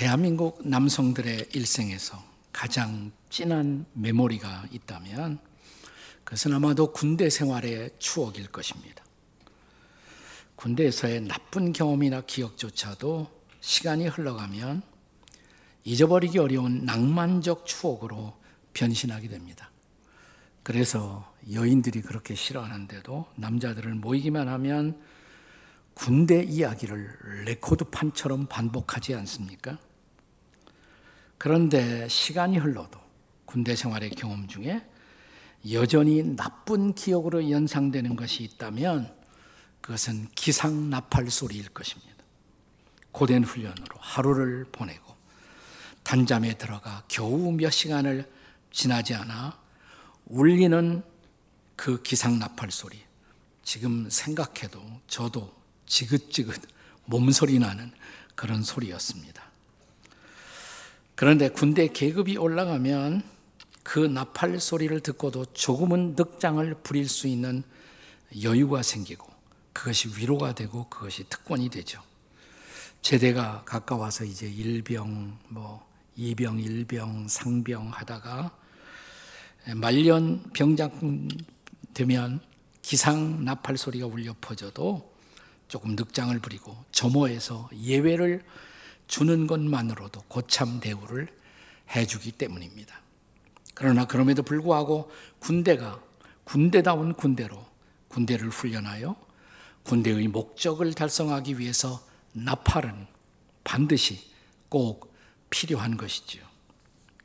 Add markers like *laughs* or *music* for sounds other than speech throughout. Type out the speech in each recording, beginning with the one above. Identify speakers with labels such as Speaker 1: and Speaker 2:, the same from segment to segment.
Speaker 1: 대한민국 남성들의 일생에서 가장 진한 메모리가 있다면 그것은 아마도 군대 생활의 추억일 것입니다. 군대에서의 나쁜 경험이나 기억조차도 시간이 흘러가면 잊어버리기 어려운 낭만적 추억으로 변신하게 됩니다. 그래서 여인들이 그렇게 싫어하는데도 남자들을 모이기만 하면 군대 이야기를 레코드판처럼 반복하지 않습니까? 그런데 시간이 흘러도 군대 생활의 경험 중에 여전히 나쁜 기억으로 연상되는 것이 있다면 그것은 기상 나팔 소리일 것입니다. 고된 훈련으로 하루를 보내고 단잠에 들어가 겨우 몇 시간을 지나지 않아 울리는 그 기상 나팔 소리. 지금 생각해도 저도 지긋지긋 몸소리 나는 그런 소리였습니다. 그런데 군대 계급이 올라가면 그 나팔 소리를 듣고도 조금은 늑장을 부릴 수 있는 여유가 생기고 그것이 위로가 되고 그것이 특권이 되죠. 제대가 가까워서 이제 일병, 뭐 이병, 일병, 상병 하다가 말년 병장 되면 기상 나팔 소리가 울려 퍼져도 조금 늑장을 부리고 점호해서 예외를 주는 것만으로도 고참 대우를 해주기 때문입니다. 그러나 그럼에도 불구하고 군대가 군대다운 군대로 군대를 훈련하여 군대의 목적을 달성하기 위해서 나팔은 반드시 꼭 필요한 것이지요.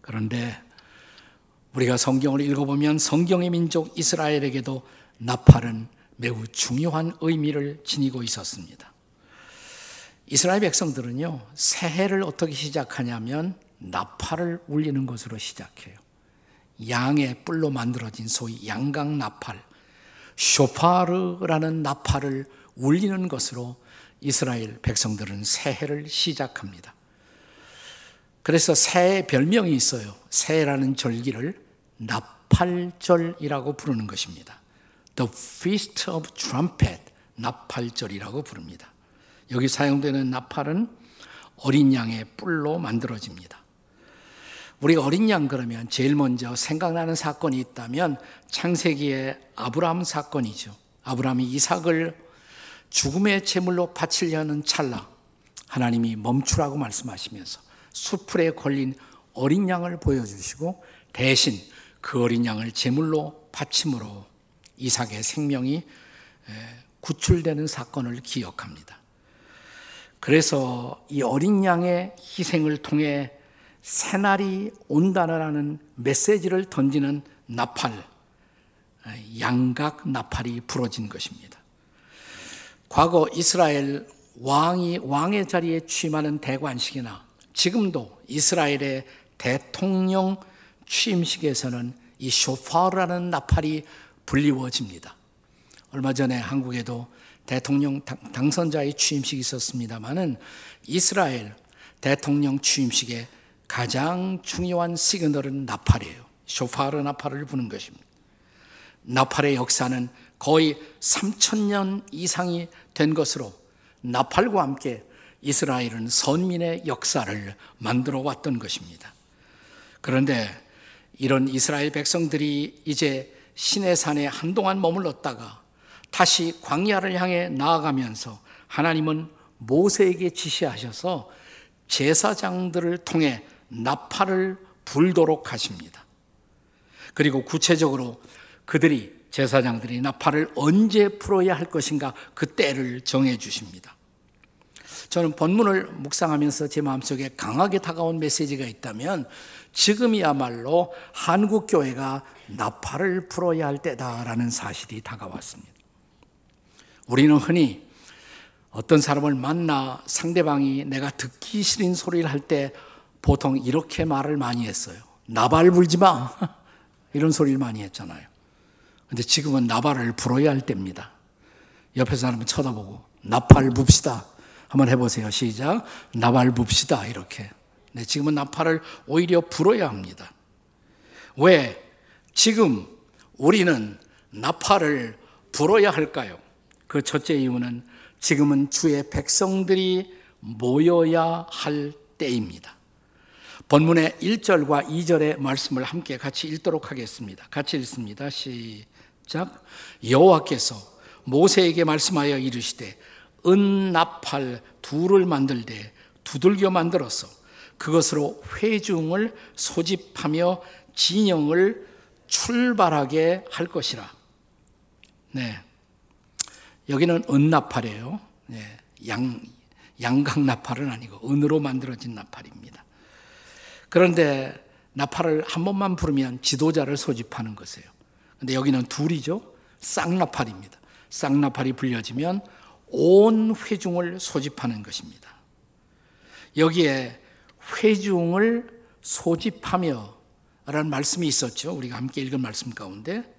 Speaker 1: 그런데 우리가 성경을 읽어보면 성경의 민족 이스라엘에게도 나팔은 매우 중요한 의미를 지니고 있었습니다. 이스라엘 백성들은요, 새해를 어떻게 시작하냐면 나팔을 울리는 것으로 시작해요. 양의 뿔로 만들어진 소위 양강 나팔, 쇼파르라는 나팔을 울리는 것으로 이스라엘 백성들은 새해를 시작합니다. 그래서 새해 별명이 있어요. 새해라는 절기를 나팔절이라고 부르는 것입니다. The Feast of Trumpet, 나팔절이라고 부릅니다. 여기 사용되는 나팔은 어린 양의 뿔로 만들어집니다. 우리가 어린 양 그러면 제일 먼저 생각나는 사건이 있다면 창세기의 아브라함 사건이죠. 아브라함이 이삭을 죽음의 제물로 바치려는 찰나 하나님이 멈추라고 말씀하시면서 수풀에 걸린 어린 양을 보여주시고 대신 그 어린 양을 제물로 바침으로 이삭의 생명이 구출되는 사건을 기억합니다. 그래서 이 어린 양의 희생을 통해 새날이 온다라는 메시지를 던지는 나팔, 양각 나팔이 부러진 것입니다. 과거 이스라엘 왕이 왕의 자리에 취임하는 대관식이나 지금도 이스라엘의 대통령 취임식에서는 이 쇼파라는 나팔이 불리워집니다. 얼마 전에 한국에도 대통령 당선자의 취임식이 있었습니다만은 이스라엘 대통령 취임식의 가장 중요한 시그널은 나팔이에요. 쇼파르 나팔을 부는 것입니다. 나팔의 역사는 거의 3천년 이상이 된 것으로 나팔과 함께 이스라엘은 선민의 역사를 만들어 왔던 것입니다. 그런데 이런 이스라엘 백성들이 이제 신의 산에 한동안 머물렀다가 다시 광야를 향해 나아가면서 하나님은 모세에게 지시하셔서 제사장들을 통해 나팔을 불도록 하십니다. 그리고 구체적으로 그들이 제사장들이 나팔을 언제 풀어야 할 것인가 그 때를 정해 주십니다. 저는 본문을 묵상하면서 제 마음속에 강하게 다가온 메시지가 있다면 지금이야말로 한국 교회가 나팔을 풀어야 할 때다라는 사실이 다가왔습니다. 우리는 흔히 어떤 사람을 만나 상대방이 내가 듣기 싫은 소리를 할 때 보통 이렇게 말을 많이 했어요. 나발 불지 마. *laughs* 이런 소리를 많이 했잖아요. 근데 지금은 나발을 불어야 할 때입니다. 옆에 사람을 쳐다보고 나팔 붑시다. 한번 해보세요. 시작. 나발 붑시다. 이렇게. 네, 지금은 나팔을 오히려 불어야 합니다. 왜? 지금 우리는 나팔을 불어야 할까요? 그 첫째 이유는 지금은 주의 백성들이 모여야 할 때입니다. 본문의 1절과 2절의 말씀을 함께 같이 읽도록 하겠습니다. 같이 읽습니다. 시작. 여호와께서 모세에게 말씀하여 이르시되 은나팔 둘을 만들되 두들겨 만들어서 그것으로 회중을 소집하며 진영을 출발하게 할 것이라. 네. 여기는 은나팔이에요. 네. 양, 양강 나팔은 아니고 은으로 만들어진 나팔입니다. 그런데 나팔을 한 번만 부르면 지도자를 소집하는 것이에요. 근데 여기는 둘이죠. 쌍나팔입니다. 쌍나팔이 불려지면 온 회중을 소집하는 것입니다. 여기에 회중을 소집하며 라는 말씀이 있었죠. 우리가 함께 읽은 말씀 가운데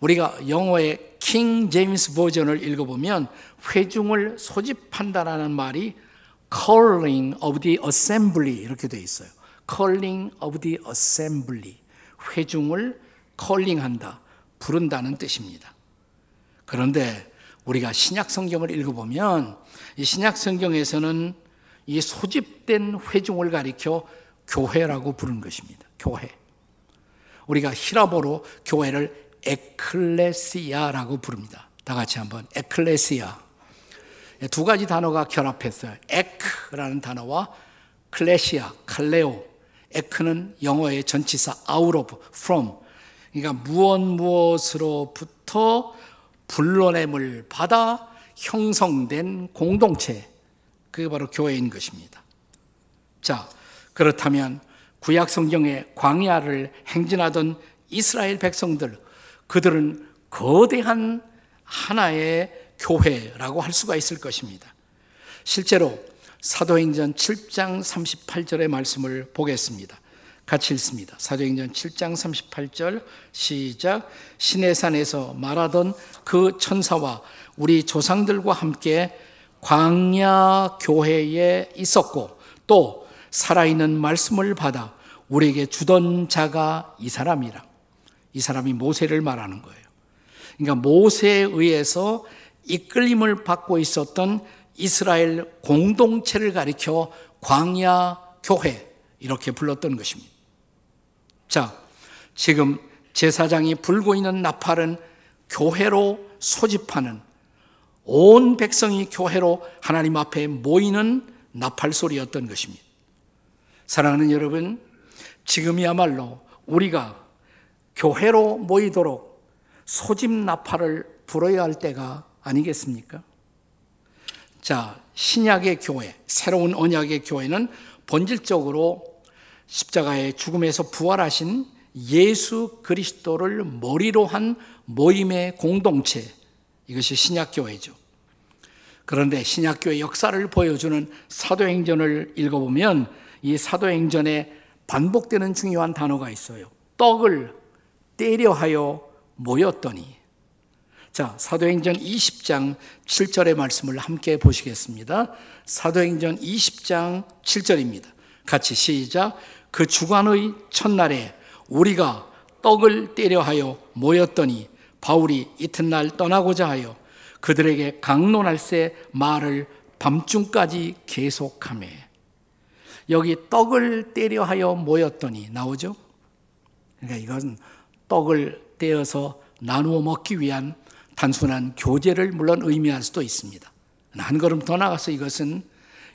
Speaker 1: 우리가 영어의 킹 제임스 버전을 읽어보면 회중을 소집한다라는 말이 calling of the assembly 이렇게 되어 있어요. calling of the assembly 회중을 calling한다 부른다는 뜻입니다. 그런데 우리가 신약 성경을 읽어보면 이 신약 성경에서는 이 소집된 회중을 가리켜 교회라고 부른 것입니다. 교회. 우리가 히라보로 교회를 에클레시아라고 부릅니다. 다 같이 한번 에클레시아. 두 가지 단어가 결합했어요. 에크라는 단어와 클레시아, 칼레오. 에크는 영어의 전치사 out of, from. 그러니까 무엇 무엇으로부터 불러냄을 받아 형성된 공동체. 그게 바로 교회인 것입니다. 자, 그렇다면 구약 성경의 광야를 행진하던 이스라엘 백성들, 그들은 거대한 하나의 교회라고 할 수가 있을 것입니다. 실제로 사도행전 7장 38절의 말씀을 보겠습니다. 같이 읽습니다. 사도행전 7장 38절 시작 시내산에서 말하던 그 천사와 우리 조상들과 함께 광야 교회에 있었고 또 살아있는 말씀을 받아 우리에게 주던 자가 이 사람이라. 이 사람이 모세를 말하는 거예요. 그러니까 모세에 의해서 이끌림을 받고 있었던 이스라엘 공동체를 가리켜 광야 교회 이렇게 불렀던 것입니다. 자, 지금 제사장이 불고 있는 나팔은 교회로 소집하는 온 백성이 교회로 하나님 앞에 모이는 나팔 소리였던 것입니다. 사랑하는 여러분, 지금이야말로 우리가 교회로 모이도록 소집 나팔을 불어야 할 때가 아니겠습니까? 자, 신약의 교회, 새로운 언약의 교회는 본질적으로 십자가의 죽음에서 부활하신 예수 그리스도를 머리로 한 모임의 공동체, 이것이 신약교회죠. 그런데 신약교회 역사를 보여주는 사도행전을 읽어보면 이 사도행전에 반복되는 중요한 단어가 있어요. 떡을 때려 하여 모였더니. 자, 사도행전 20장 7절의 말씀을 함께 보시겠습니다. 사도행전 20장 7절입니다. 같이 시작. 그 주관의 첫날에 우리가 떡을 때려 하여 모였더니 바울이 이튿날 떠나고자 하여 그들에게 강론할새 말을 밤중까지 계속하며 여기 떡을 때려 하여 모였더니 나오죠? 그러니까 이건 떡을 떼어서 나누어 먹기 위한 단순한 교제를 물론 의미할 수도 있습니다. 한 걸음 더 나가서 이것은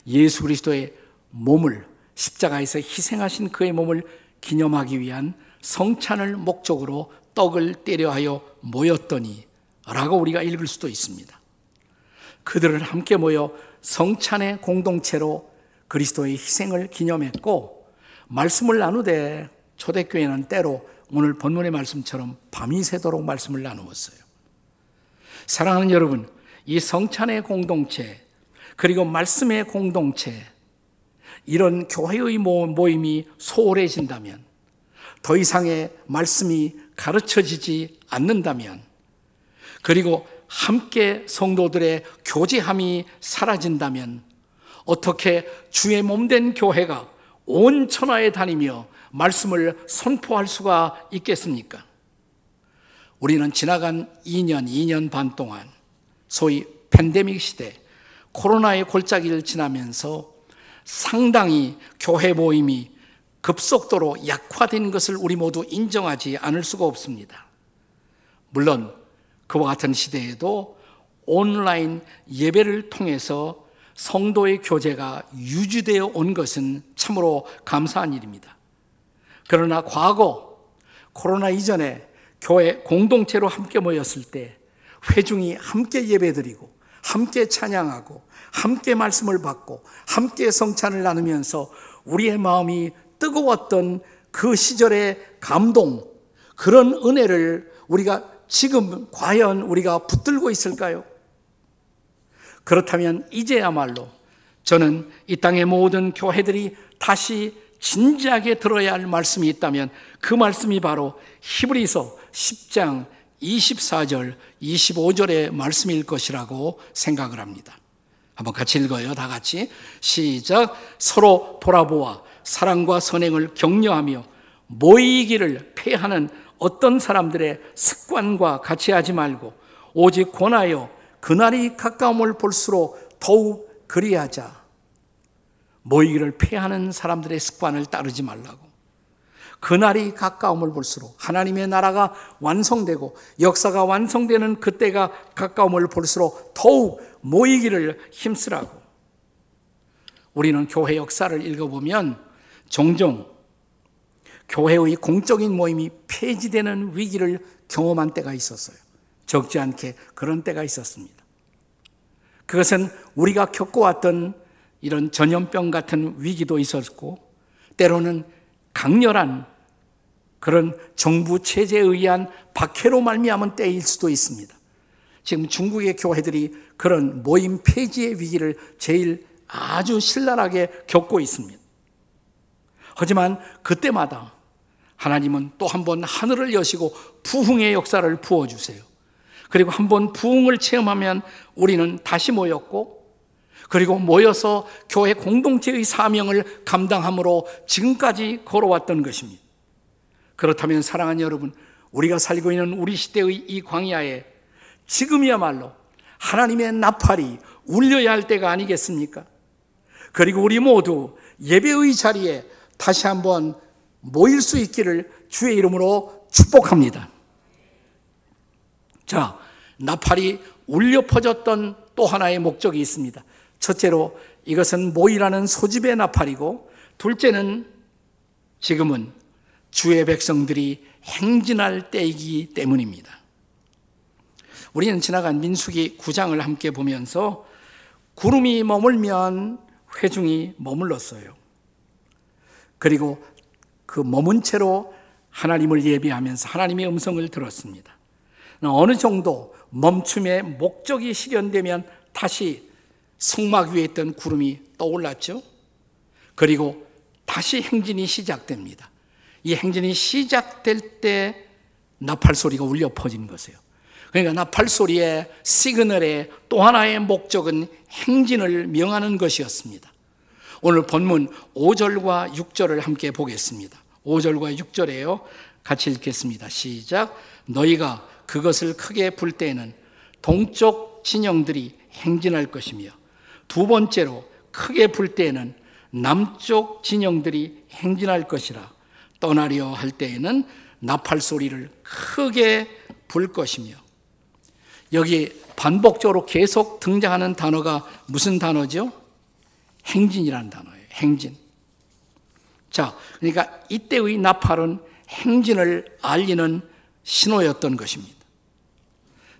Speaker 1: 예수 그리스도의 몸을 십자가에서 희생하신 그의 몸을 기념하기 위한 성찬을 목적으로 떡을 때려 하여 모였더니 라고 우리가 읽을 수도 있습니다. 그들을 함께 모여 성찬의 공동체로 그리스도의 희생을 기념했고 말씀을 나누되 초대교회는 때로 오늘 본문의 말씀처럼 밤이 새도록 말씀을 나누었어요. 사랑하는 여러분, 이 성찬의 공동체 그리고 말씀의 공동체 이런 교회의 모임이 소홀해진다면 더 이상의 말씀이 가르쳐지지 않는다면 그리고 함께 성도들의 교제함이 사라진다면 어떻게 주의 몸 된 교회가 온 천하에 다니며 말씀을 선포할 수가 있겠습니까? 우리는 지나간 2년, 2년 반 동안 소위 팬데믹 시대, 코로나의 골짜기를 지나면서 상당히 교회 모임이 급속도로 약화된 것을 우리 모두 인정하지 않을 수가 없습니다. 물론 그와 같은 시대에도 온라인 예배를 통해서 성도의 교제가 유지되어 온 것은 참으로 감사한 일입니다. 그러나 과거 코로나 이전에 교회 공동체로 함께 모였을 때 회중이 함께 예배드리고 함께 찬양하고 함께 말씀을 받고 함께 성찬을 나누면서 우리의 마음이 뜨거웠던 그 시절의 감동 그런 은혜를 우리가 지금 과연 우리가 붙들고 있을까요? 그렇다면 이제야말로 저는 이 땅의 모든 교회들이 다시 진지하게 들어야 할 말씀이 있다면 그 말씀이 바로 히브리서 10장 24절, 25절의 말씀일 것이라고 생각을 합니다. 한번 같이 읽어요. 다 같이. 시작. 서로 돌아보아 사랑과 선행을 격려하며 모이기를 폐하는 어떤 사람들의 습관과 같이 하지 말고 오직 권하여 그날이 가까움을 볼수록 더욱 그리하자. 모이기를 폐하는 사람들의 습관을 따르지 말라고. 그날이 가까움을 볼수록 하나님의 나라가 완성되고 역사가 완성되는 그때가 가까움을 볼수록 더욱 모이기를 힘쓰라고. 우리는 교회 역사를 읽어보면 종종 교회의 공적인 모임이 폐지되는 위기를 경험한 때가 있었어요. 적지 않게 그런 때가 있었습니다. 그것은 우리가 겪어왔던 이런 전염병 같은 위기도 있었고, 때로는 강렬한 그런 정부 체제에 의한 박해로 말미암은 때일 수도 있습니다. 지금 중국의 교회들이 그런 모임 폐지의 위기를 제일 아주 신랄하게 겪고 있습니다. 하지만 그때마다 하나님은 또 한 번 하늘을 여시고 부흥의 역사를 부어주세요. 그리고 한 번 부흥을 체험하면 우리는 다시 모였고 그리고 모여서 교회 공동체의 사명을 감당함으로 지금까지 걸어왔던 것입니다. 그렇다면 사랑하는 여러분, 우리가 살고 있는 우리 시대의 이 광야에 지금이야말로 하나님의 나팔이 울려야 할 때가 아니겠습니까? 그리고 우리 모두 예배의 자리에 다시 한번 모일 수 있기를 주의 이름으로 축복합니다. 자, 나팔이 울려 퍼졌던 또 하나의 목적이 있습니다. 첫째로 이것은 모이라는 소집의 나팔이고, 둘째는 지금은 주의 백성들이 행진할 때이기 때문입니다. 우리는 지나간 민수기 9장을 함께 보면서 구름이 머물면 회중이 머물렀어요. 그리고 그 머문 채로 하나님을 예비하면서 하나님의 음성을 들었습니다. 어느 정도 멈춤의 목적이 실현되면 다시 성막 위에 있던 구름이 떠올랐죠. 그리고 다시 행진이 시작됩니다. 이 행진이 시작될 때 나팔 소리가 울려 퍼진 것이에요. 그러니까 나팔 소리의 시그널의 또 하나의 목적은 행진을 명하는 것이었습니다. 오늘 본문 5절과 6절을 함께 보겠습니다. 5절과 6절에요. 같이 읽겠습니다. 시작. 너희가 그것을 크게 불 때에는 동쪽 진영들이 행진할 것이며 두 번째로 크게 불 때에는 남쪽 진영들이 행진할 것이라 떠나려 할 때에는 나팔 소리를 크게 불 것이며 여기 반복적으로 계속 등장하는 단어가 무슨 단어죠? 행진이라는 단어예요. 행진. 자, 그러니까 이때의 나팔은 행진을 알리는 신호였던 것입니다.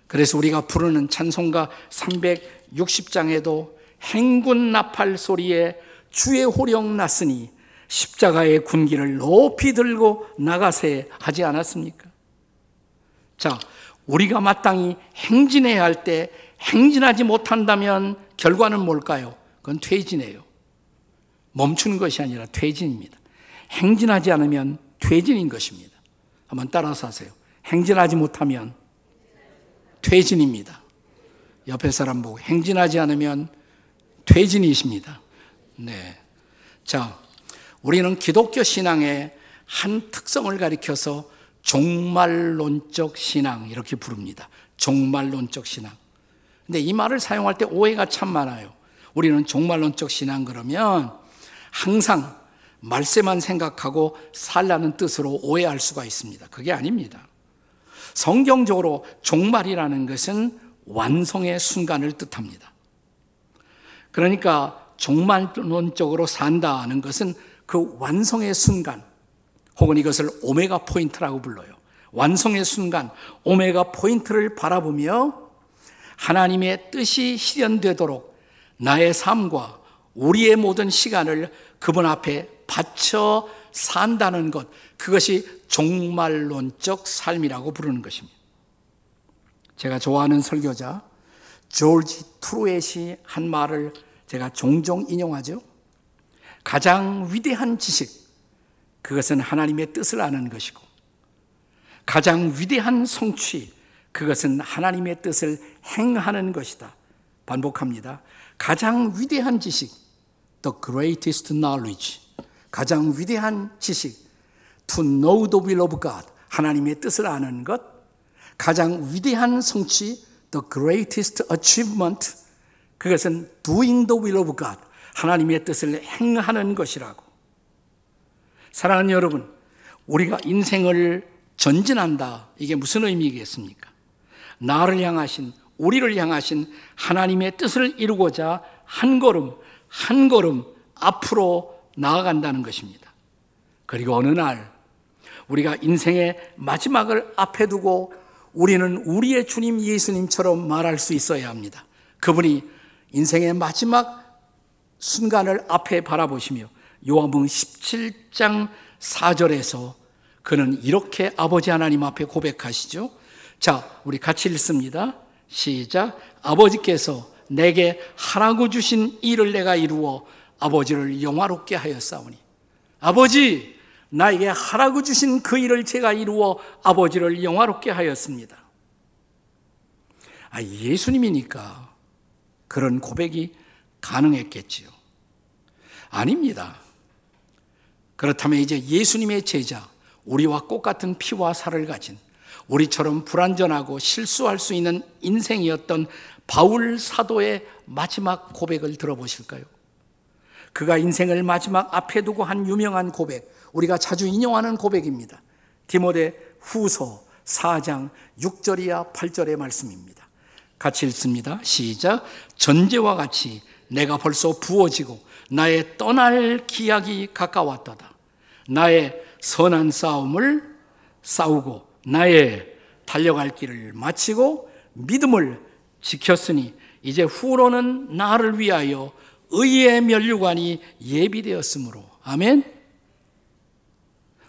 Speaker 1: 그래서 우리가 부르는 찬송가 360장에도 행군 나팔 소리에 주의 호령 났으니 십자가의 군기를 높이 들고 나가세 하지 않았습니까? 자, 우리가 마땅히 행진해야 할 때 행진하지 못한다면 결과는 뭘까요? 그건 퇴진이에요. 멈추는 것이 아니라 퇴진입니다. 행진하지 않으면 퇴진인 것입니다. 한번 따라서 하세요. 행진하지 못하면 퇴진입니다. 옆에 사람 보고 행진하지 않으면 퇴진이십니다. 네. 자, 우리는 기독교 신앙의 한 특성을 가리켜서 종말론적 신앙 이렇게 부릅니다. 종말론적 신앙. 근데 이 말을 사용할 때 오해가 참 많아요. 우리는 종말론적 신앙 그러면 항상 말세만 생각하고 살라는 뜻으로 오해할 수가 있습니다. 그게 아닙니다. 성경적으로 종말이라는 것은 완성의 순간을 뜻합니다. 그러니까 종말론적으로 산다는 것은 그 완성의 순간, 혹은 이것을 오메가 포인트라고 불러요. 완성의 순간, 오메가 포인트를 바라보며 하나님의 뜻이 실현되도록 나의 삶과 우리의 모든 시간을 그분 앞에 바쳐 산다는 것, 그것이 종말론적 삶이라고 부르는 것입니다. 제가 좋아하는 설교자 조지 트루엣이 한 말을 제가 종종 인용하죠. 가장 위대한 지식, 그것은 하나님의 뜻을 아는 것이고, 가장 위대한 성취, 그것은 하나님의 뜻을 행하는 것이다. 반복합니다. 가장 위대한 지식, the greatest knowledge. 가장 위대한 지식, to know the will of God. 하나님의 뜻을 아는 것. 가장 위대한 성취, the greatest achievement. 그것은 doing the will of God. 하나님의 뜻을 행하는 것이라고. 사랑하는 여러분, 우리가 인생을 전진한다. 이게 무슨 의미겠습니까? 나를 향하신, 우리를 향하신 하나님의 뜻을 이루고자 한 걸음, 한 걸음 앞으로 나아간다는 것입니다. 그리고 어느 날 우리가 인생의 마지막을 앞에 두고 우리는 우리의 주님 예수님처럼 말할 수 있어야 합니다. 그분이 인생의 마지막 순간을 앞에 바라보시며 요한복음 17장 4절에서 그는 이렇게 아버지 하나님 앞에 고백하시죠. 자, 우리 같이 읽습니다. 시작. 아버지께서 내게 하라고 주신 일을 내가 이루어 아버지를 영화롭게 하였사오니 아버지 나에게 하라고 주신 그 일을 제가 이루어 아버지를 영화롭게 하였습니다. 아, 예수님이니까 그런 고백이 가능했겠지요. 아닙니다. 그렇다면 이제 예수님의 제자, 우리와 똑같은 피와 살을 가진 우리처럼 불완전하고 실수할 수 있는 인생이었던 바울 사도의 마지막 고백을 들어보실까요? 그가 인생을 마지막 앞에 두고 한 유명한 고백, 우리가 자주 인용하는 고백입니다. 디모데 후서 4장 6절이야 8절의 말씀입니다. 같이 읽습니다. 시작. 전제와 같이 내가 벌써 부어지고 나의 떠날 기약이 가까웠도다. 나의 선한 싸움을 싸우고 나의 달려갈 길을 마치고 믿음을 지켰으니 이제 후로는 나를 위하여 의의 면류관이 예비되었으므로 아멘.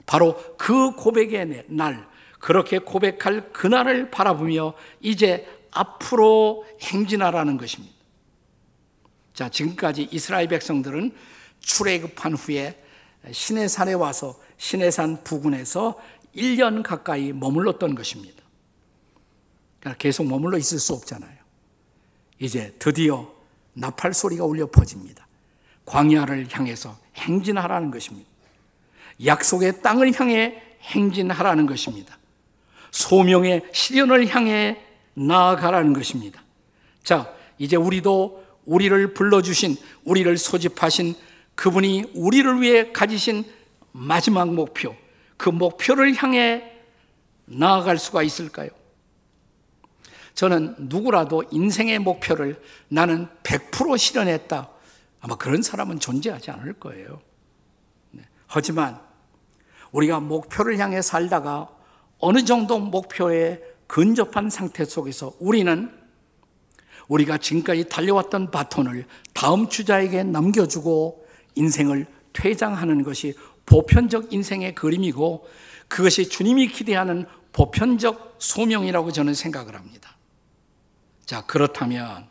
Speaker 1: 바로 그 고백의 날 그렇게 고백할 그날을 바라보며 이제 앞으로 행진하라는 것입니다. 자, 지금까지 이스라엘 백성들은 출애굽한 후에 시내산에 와서 시내산 부근에서 1년 가까이 머물렀던 것입니다. 그러니까 계속 머물러 있을 수 없잖아요. 이제 드디어 나팔 소리가 울려 퍼집니다. 광야를 향해서 행진하라는 것입니다. 약속의 땅을 향해 행진하라는 것입니다. 소명의 실현을 향해 나아가라는 것입니다. 자, 이제 우리도 우리를 불러주신, 우리를 소집하신 그분이 우리를 위해 가지신 마지막 목표, 그 목표를 향해 나아갈 수가 있을까요? 저는 누구라도 인생의 목표를 나는 100% 실현했다. 아마 그런 사람은 존재하지 않을 거예요. 네. 하지만 우리가 목표를 향해 살다가 어느 정도 목표에 근접한 상태 속에서 우리는 우리가 지금까지 달려왔던 바톤을 다음 주자에게 남겨주고 인생을 퇴장하는 것이 보편적 인생의 그림이고 그것이 주님이 기대하는 보편적 소명이라고 저는 생각을 합니다. 자, 그렇다면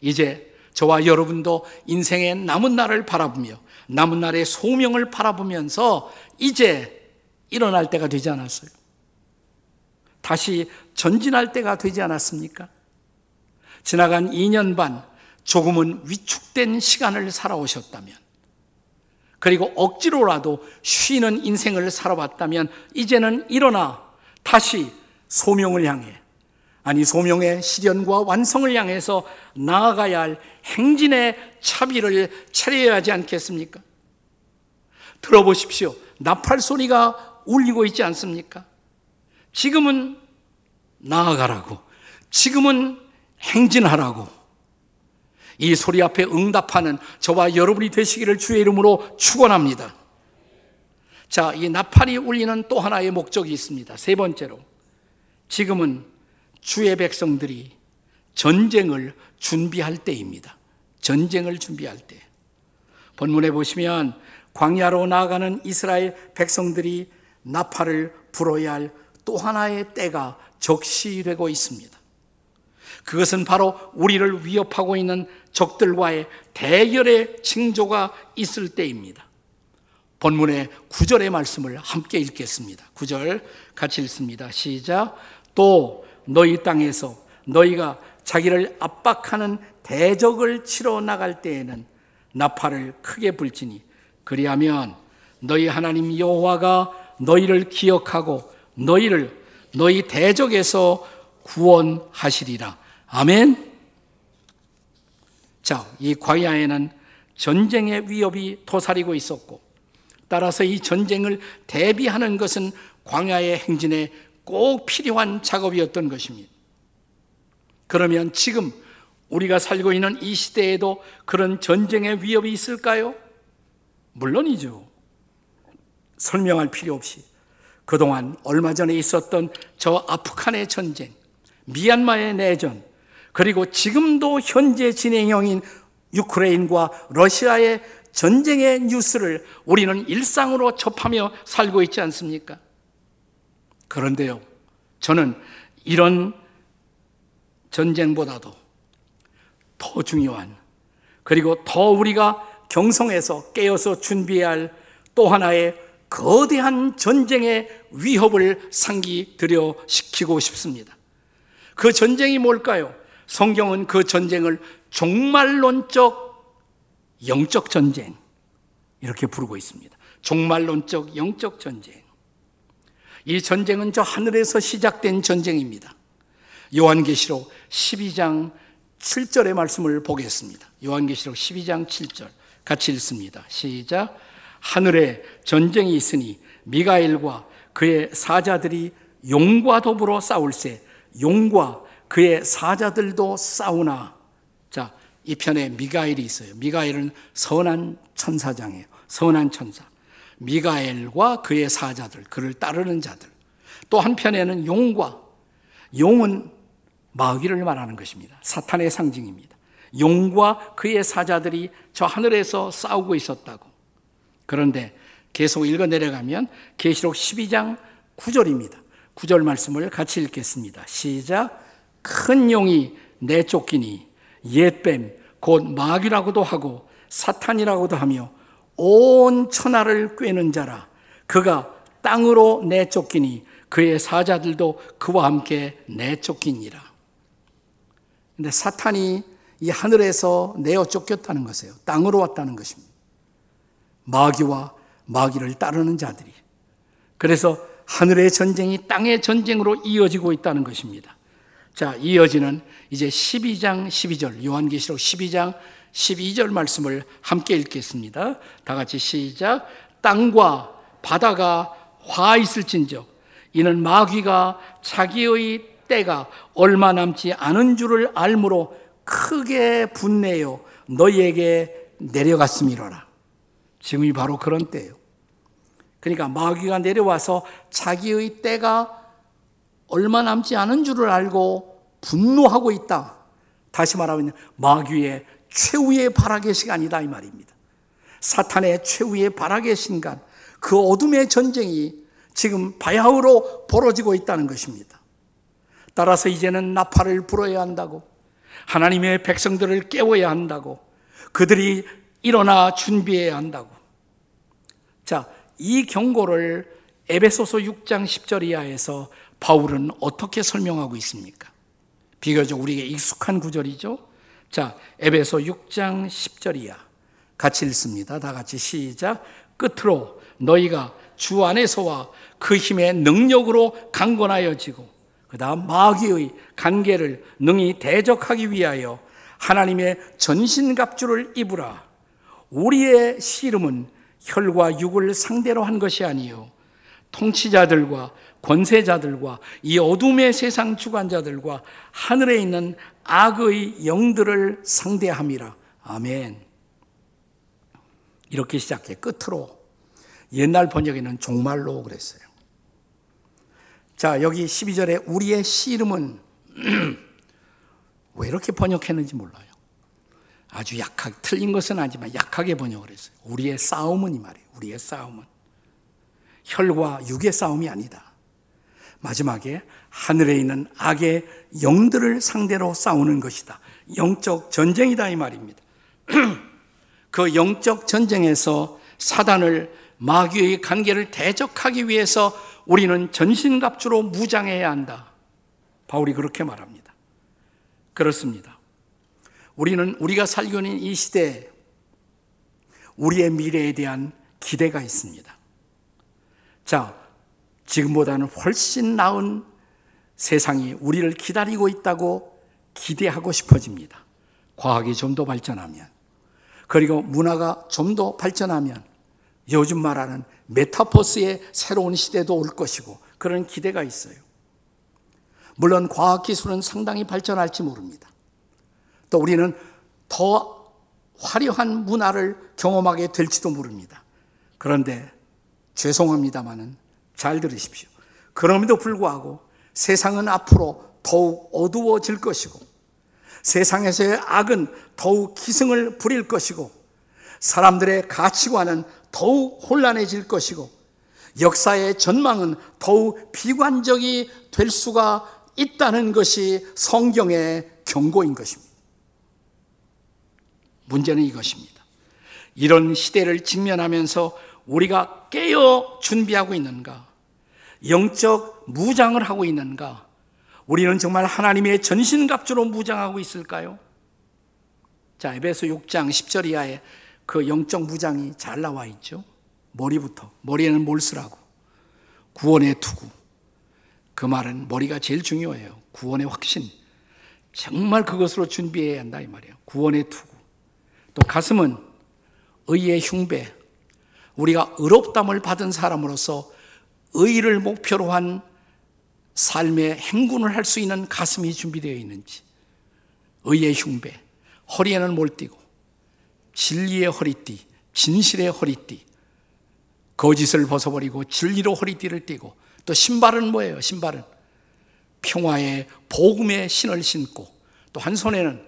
Speaker 1: 이제 저와 여러분도 인생의 남은 날을 바라보며 남은 날의 소명을 바라보면서 이제 일어날 때가 되지 않았어요. 다시 전진할 때가 되지 않았습니까? 지나간 2년 반 조금은 위축된 시간을 살아오셨다면 그리고 억지로라도 쉬는 인생을 살아봤다면 이제는 일어나 다시 소명을 향해 아니 소명의 실현과 완성을 향해서 나아가야 할 행진의 차비를 차려야 하지 않겠습니까? 들어보십시오. 나팔 소리가 울리고 있지 않습니까? 지금은 나아가라고. 지금은 행진하라고. 이 소리 앞에 응답하는 저와 여러분이 되시기를 주의 이름으로 축원합니다. 자, 이 나팔이 울리는 또 하나의 목적이 있습니다. 세 번째로 지금은 주의 백성들이 전쟁을 준비할 때입니다. 전쟁을 준비할 때. 본문에 보시면 광야로 나아가는 이스라엘 백성들이 나팔을 불어야 할 또 하나의 때가 적시되고 있습니다. 그것은 바로 우리를 위협하고 있는 적들과의 대결의 징조가 있을 때입니다. 본문의 9절의 말씀을 함께 읽겠습니다. 9절 같이 읽습니다. 시작. 또 너희 땅에서 너희가 자기를 압박하는 대적을 치러 나갈 때에는 나팔을 크게 불지니 그리하면 너희 하나님 여호와가 너희를 기억하고 너희를 너희 대적에서 구원하시리라. 아멘. 자, 이 광야에는 전쟁의 위협이 도사리고 있었고 따라서 이 전쟁을 대비하는 것은 광야의 행진에 꼭 필요한 작업이었던 것입니다. 그러면 지금 우리가 살고 있는 이 시대에도 그런 전쟁의 위협이 있을까요? 물론이죠. 설명할 필요 없이 그동안 얼마 전에 있었던 저 아프간의 전쟁, 미얀마의 내전, 그리고 지금도 현재 진행형인 유크레인과 러시아의 전쟁의 뉴스를 우리는 일상으로 접하며 살고 있지 않습니까? 그런데요, 저는 이런 전쟁보다도 더 중요한 그리고 더 우리가 경성에서 깨어서 준비해야 할 또 하나의 거대한 전쟁의 위협을 상기드려 시키고 싶습니다. 그 전쟁이 뭘까요? 성경은 그 전쟁을 종말론적 영적 전쟁 이렇게 부르고 있습니다. 종말론적 영적 전쟁. 이 전쟁은 저 하늘에서 시작된 전쟁입니다. 요한계시록 12장 7절의 말씀을 보겠습니다. 요한계시록 12장 7절 같이 읽습니다. 시작. 하늘에 전쟁이 있으니 미가엘과 그의 사자들이 용과 더불어 싸울세 용과 그의 사자들도 싸우나 자, 이 편에 미가엘이 있어요. 미가엘은 선한 천사장이에요. 선한 천사. 미가엘과 그의 사자들, 그를 따르는 자들. 또 한편에는 용과 용은 마귀를 말하는 것입니다. 사탄의 상징입니다. 용과 그의 사자들이 저 하늘에서 싸우고 있었다고. 그런데 계속 읽어 내려가면 계시록 12장 9절입니다. 9절 말씀을 같이 읽겠습니다. 시작. 큰 용이 내쫓기니 옛뱀 곧 마귀라고도 하고 사탄이라고도 하며 온 천하를 꿰는 자라 그가 땅으로 내쫓기니 그의 사자들도 그와 함께 내쫓기니라. 근데 사탄이 이 하늘에서 내어 쫓겼다는 것이에요. 땅으로 왔다는 것입니다. 마귀와 마귀를 따르는 자들이. 그래서 하늘의 전쟁이 땅의 전쟁으로 이어지고 있다는 것입니다. 자, 이어지는 이제 12장 12절, 요한계시록 12장 12절 말씀을 함께 읽겠습니다. 다 같이 시작. 땅과 바다가 화 있을진저 이는 마귀가 자기의 때가 얼마 남지 않은 줄을 알므로 크게 분내어 너희에게 내려갔음이로라. 지금이 바로 그런 때예요. 그러니까 마귀가 내려와서 자기의 때가 얼마 남지 않은 줄을 알고 분노하고 있다. 다시 말하면 마귀의 최후의 발악의 시간이다 이 말입니다. 사탄의 최후의 발악의 순간, 그 어둠의 전쟁이 지금 바야흐로 벌어지고 있다는 것입니다. 따라서 이제는 나팔을 불어야 한다고, 하나님의 백성들을 깨워야 한다고, 그들이 일어나 준비해야 한다고. 자, 이 경고를 에베소서 6장 10절 이하에서 바울은 어떻게 설명하고 있습니까? 비교적 우리에게 익숙한 구절이죠. 자, 에베소 6장 10절 이하 같이 읽습니다. 다 같이 시작. 끝으로 너희가 주 안에서와 그 힘의 능력으로 강건하여지고 그다음 마귀의 관계를 능히 대적하기 위하여 하나님의 전신갑주를 입으라. 우리의 씨름은 혈과 육을 상대로 한 것이 아니요 통치자들과 권세자들과 이 어둠의 세상 주관자들과 하늘에 있는 악의 영들을 상대함이라. 아멘. 이렇게 시작해 끝으로 옛날 번역에는 종말로 그랬어요. 자, 여기 12절에 우리의 씨 이름은 *clears throat* 왜 이렇게 번역했는지 몰라요. 아주 약하게, 틀린 것은 아니지만 약하게 번역을 했어요. 우리의 싸움은 이 말이에요. 우리의 싸움은. 혈과 육의 싸움이 아니다. 마지막에 하늘에 있는 악의 영들을 상대로 싸우는 것이다. 영적 전쟁이다 이 말입니다. *clears throat* 그 영적 전쟁에서 사단을 마귀의 관계를 대적하기 위해서 우리는 전신갑주로 무장해야 한다. 바울이 그렇게 말합니다. 그렇습니다. 우리는 우리가 살고 있는 이 시대에 우리의 미래에 대한 기대가 있습니다. 자, 지금보다는 훨씬 나은 세상이 우리를 기다리고 있다고 기대하고 싶어집니다. 과학이 좀 더 발전하면, 그리고 문화가 좀 더 발전하면, 요즘 말하는 메타포스의 새로운 시대도 올 것이고, 그런 기대가 있어요. 물론 과학기술은 상당히 발전할지 모릅니다. 또 우리는 더 화려한 문화를 경험하게 될지도 모릅니다. 그런데 죄송합니다만은 잘 들으십시오. 그럼에도 불구하고 세상은 앞으로 더욱 어두워질 것이고 세상에서의 악은 더욱 기승을 부릴 것이고 사람들의 가치관은 더욱 혼란해질 것이고 역사의 전망은 더욱 비관적이 될 수가 있다는 것이 성경의 경고인 것입니다. 문제는 이것입니다. 이런 시대를 직면하면서 우리가 깨어 준비하고 있는가? 영적 무장을 하고 있는가? 우리는 정말 하나님의 전신갑주로 무장하고 있을까요? 자, 에베소 6장 10절 이하에 그 영적 무장이 잘 나와 있죠. 머리부터. 머리에는 뭘 쓰라고? 구원의 투구. 그 말은 머리가 제일 중요해요. 구원의 확신. 정말 그것으로 준비해야 한다 이 말이에요. 구원의 투구. 또 가슴은 의의 흉배. 우리가 의롭담을 받은 사람으로서 의를 목표로 한 삶의 행군을 할 수 있는 가슴이 준비되어 있는지, 의의 흉배, 허리에는 뭘 띠고, 진리의 허리띠, 진실의 허리띠, 거짓을 벗어버리고 진리로 허리띠를 띠고, 또 신발은 뭐예요? 신발은 평화의 복음의 신을 신고, 또 한 손에는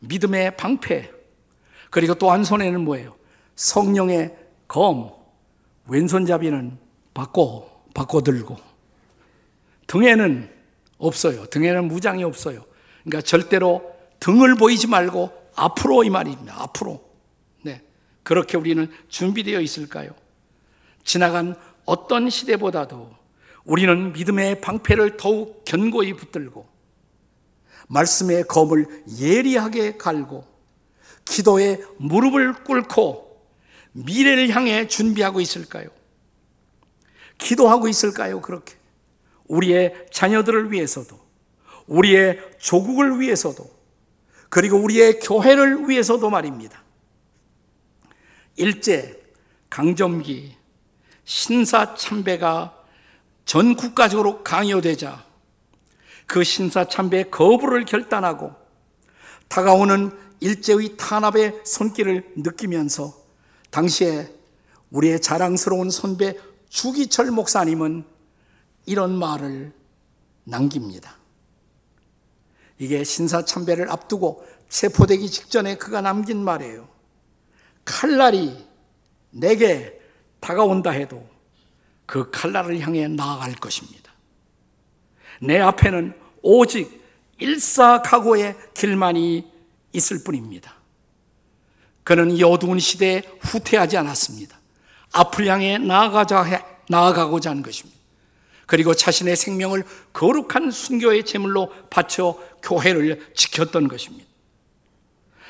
Speaker 1: 믿음의 방패, 그리고 또 한 손에는 뭐예요? 성령의 검, 왼손잡이는 바꿔, 바꿔 들고. 등에는 없어요. 등에는 무장이 없어요. 그러니까 절대로 등을 보이지 말고 앞으로 이 말입니다. 앞으로. 네. 그렇게 우리는 준비되어 있을까요? 지나간 어떤 시대보다도 우리는 믿음의 방패를 더욱 견고히 붙들고 말씀의 검을 예리하게 갈고 기도의 무릎을 꿇고 미래를 향해 준비하고 있을까요? 기도하고 있을까요? 그렇게. 우리의 자녀들을 위해서도, 우리의 조국을 위해서도, 그리고 우리의 교회를 위해서도 말입니다. 일제, 강점기, 신사 참배가 전 국가적으로 강요되자 그 신사 참배의 거부를 결단하고 다가오는 일제의 탄압의 손길을 느끼면서 당시에 우리의 자랑스러운 선배 주기철 목사님은 이런 말을 남깁니다. 이게 신사참배를 앞두고 체포되기 직전에 그가 남긴 말이에요. 칼날이 내게 다가온다 해도 그 칼날을 향해 나아갈 것입니다. 내 앞에는 오직 일사각오의 길만이 있을 뿐입니다. 그는 이 어두운 시대에 후퇴하지 않았습니다. 앞을 향해 나아가자, 나아가고자 한 것입니다. 그리고 자신의 생명을 거룩한 순교의 제물로 바쳐 교회를 지켰던 것입니다.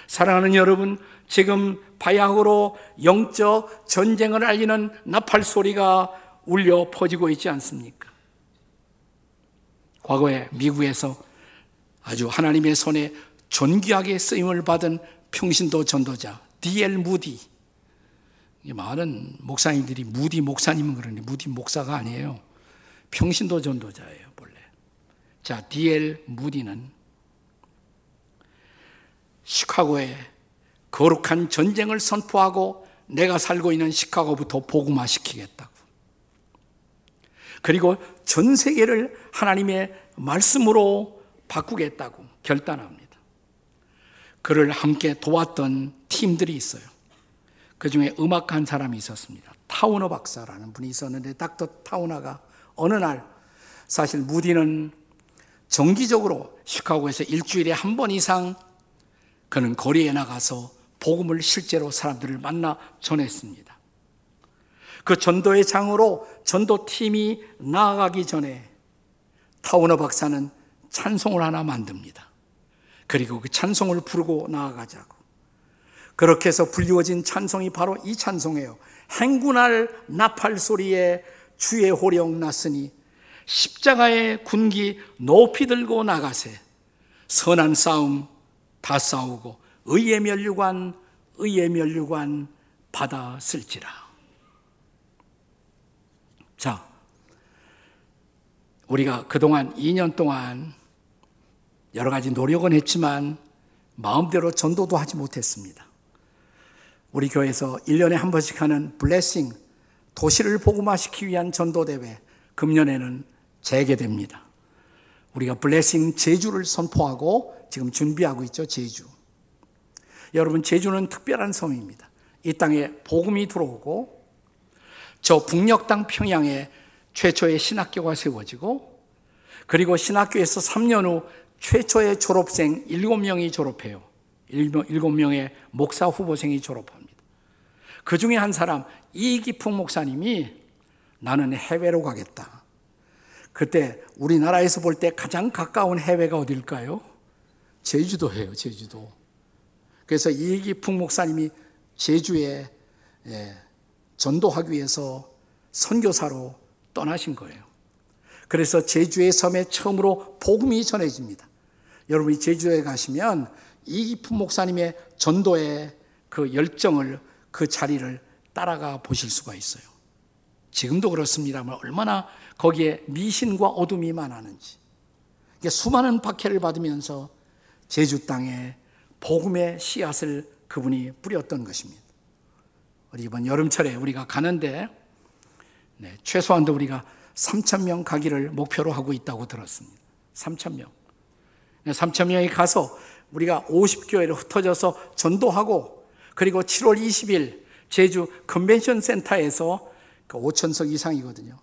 Speaker 1: 사랑하는 여러분, 지금 바야흐로 영적 전쟁을 알리는 나팔 소리가 울려 퍼지고 있지 않습니까? 과거에 미국에서 아주 하나님의 손에 존귀하게 쓰임을 받은 평신도 전도자 D.L. 무디 많은 목사님들이 무디 목사님은 그러니 무디 목사가 아니에요. 평신도 전도자예요, 본래. 자, 디엘 무디는 시카고에 거룩한 전쟁을 선포하고 내가 살고 있는 시카고부터 복음화 시키겠다고. 그리고 전 세계를 하나님의 말씀으로 바꾸겠다고 결단합니다. 그를 함께 도왔던 팀들이 있어요. 그 중에 음악 한 사람이 있었습니다. 타우너 박사라는 분이 있었는데 닥터 타우너가 어느 날 사실 무디는 정기적으로 시카고에서 일주일에 한 번 이상 그는 거리에 나가서 복음을 실제로 사람들을 만나 전했습니다. 그 전도의 장으로 전도팀이 나아가기 전에 타우너 박사는 찬송을 하나 만듭니다. 그리고 그 찬송을 부르고 나아가자고. 그렇게 해서 불리워진 찬송이 바로 이 찬송이에요. 행군할 나팔 소리에 주의 호령 났으니 십자가의 군기 높이 들고 나가세. 선한 싸움 다 싸우고 의의 면류관 의의 면류관 받아 쓸지라. 자, 우리가 그동안 2년 동안 여러 가지 노력은 했지만 마음대로 전도도 하지 못했습니다. 우리 교회에서 1년에 한 번씩 하는 블레싱 도시를 복음화시키기 위한 전도대회 금년에는 재개됩니다. 우리가 블레싱 제주를 선포하고 지금 준비하고 있죠, 제주. 여러분, 제주는 특별한 섬입니다. 이 땅에 복음이 들어오고 저 북녘 땅 평양에 최초의 신학교가 세워지고 그리고 신학교에서 3년 후 최초의 졸업생 7명이 졸업해요. 7명의 목사 후보생이 졸업합니다. 그 중에 한 사람 이기풍 목사님이 나는 해외로 가겠다. 그때 우리나라에서 볼 때 가장 가까운 해외가 어딜까요? 제주도예요, 제주도. 그래서 이기풍 목사님이 제주에 예, 전도하기 위해서 선교사로 떠나신 거예요. 그래서 제주의 섬에 처음으로 복음이 전해집니다. 여러분이 제주에 가시면 이기풍 목사님의 전도의 그 열정을 그 자리를 따라가 보실 수가 있어요. 지금도 그렇습니다만 얼마나 거기에 미신과 어둠이 많았는지. 수많은 박해를 받으면서 제주 땅에 복음의 씨앗을 그분이 뿌렸던 것입니다. 우리 이번 여름철에 우리가 가는데 네, 최소한도 우리가 3천 명 가기를 목표로 하고 있다고 들었습니다. 3천 명. 3천 명이 가서 우리가 50교회를 흩어져서 전도하고 그리고 7월 20일 제주 컨벤션 센터에서 5천석 그 이상이거든요.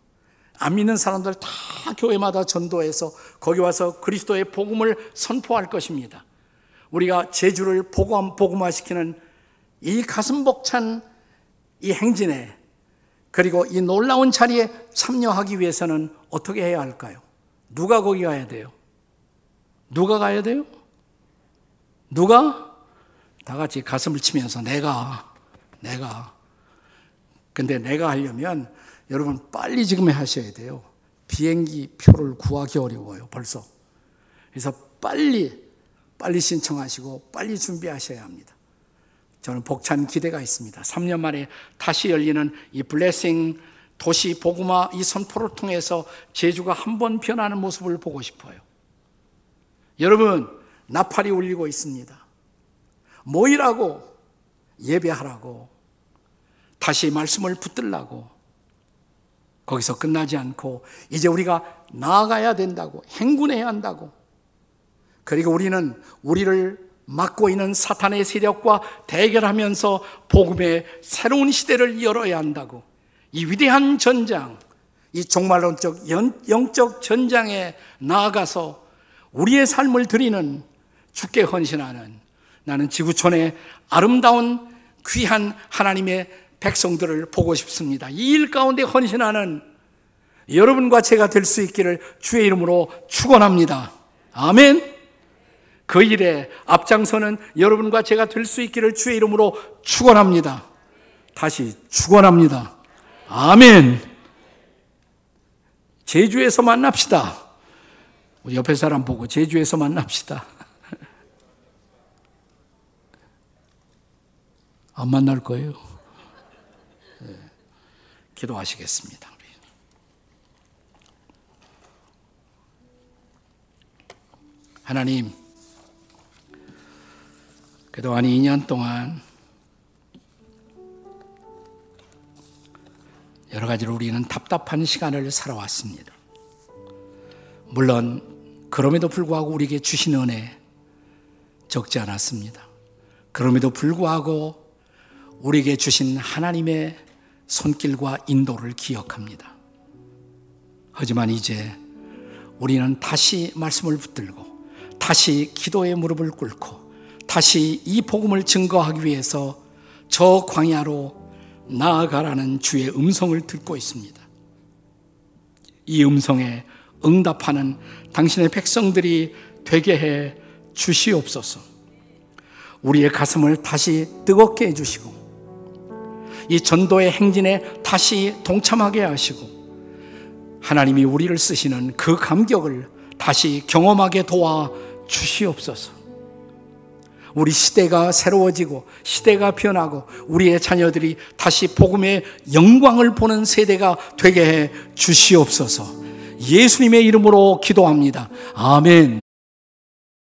Speaker 1: 안 믿는 사람들 다 교회마다 전도해서 거기 와서 그리스도의 복음을 선포할 것입니다. 우리가 제주를 복음, 복음화시키는 이 가슴 벅찬 이 행진에 그리고 이 놀라운 자리에 참여하기 위해서는 어떻게 해야 할까요? 누가 거기 가야 돼요? 누가 가야 돼요? 누가? 다 같이 가슴을 치면서 내가, 내가. 근데 내가 하려면 여러분 빨리 지금 하셔야 돼요. 비행기 표를 구하기 어려워요, 벌써. 그래서 빨리, 빨리 신청하시고 빨리 준비하셔야 합니다. 저는 벅찬 기대가 있습니다. 3년 만에 다시 열리는 이 블레싱 도시 복음화 이 선포를 통해서 제주가 한 번 변하는 모습을 보고 싶어요. 여러분, 나팔이 울리고 있습니다. 모이라고 예배하라고 다시 말씀을 붙들라고 거기서 끝나지 않고 이제 우리가 나아가야 된다고 행군해야 한다고 그리고 우리는 우리를 막고 있는 사탄의 세력과 대결하면서 복음의 새로운 시대를 열어야 한다고 이 위대한 전장 이 종말론적 영적 전장에 나아가서 우리의 삶을 드리는 주께 헌신하는 나는 지구촌의 아름다운 귀한 하나님의 백성들을 보고 싶습니다. 이 일 가운데 헌신하는 여러분과 제가 될 수 있기를 주의 이름으로 축원합니다. 아멘. 그 일에 앞장서는 여러분과 제가 될 수 있기를 주의 이름으로 축원합니다. 다시 축원합니다. 아멘. 제주에서 만납시다. 옆에 사람 보고 제주에서 만납시다. *laughs* 안 만날 거예요. 기도하시겠습니다. 하나님, 그동안 2년 동안 여러 가지로 우리는 답답한 시간을 살아왔습니다. 물론, 그럼에도 불구하고 우리에게 주신 은혜 적지 않았습니다. 그럼에도 불구하고 우리에게 주신 하나님의 손길과 인도를 기억합니다. 하지만 이제 우리는 다시 말씀을 붙들고 다시 기도의 무릎을 꿇고 다시 이 복음을 증거하기 위해서 저 광야로 나아가라는 주의 음성을 듣고 있습니다. 이 음성에 응답하는 당신의 백성들이 되게 해 주시옵소서. 우리의 가슴을 다시 뜨겁게 해주시고 이 전도의 행진에 다시 동참하게 하시고 하나님이 우리를 쓰시는 그 감격을 다시 경험하게 도와 주시옵소서. 우리 시대가 새로워지고 시대가 변하고 우리의 자녀들이 다시 복음의 영광을 보는 세대가 되게 해 주시옵소서. 예수님의 이름으로 기도합니다. 아멘.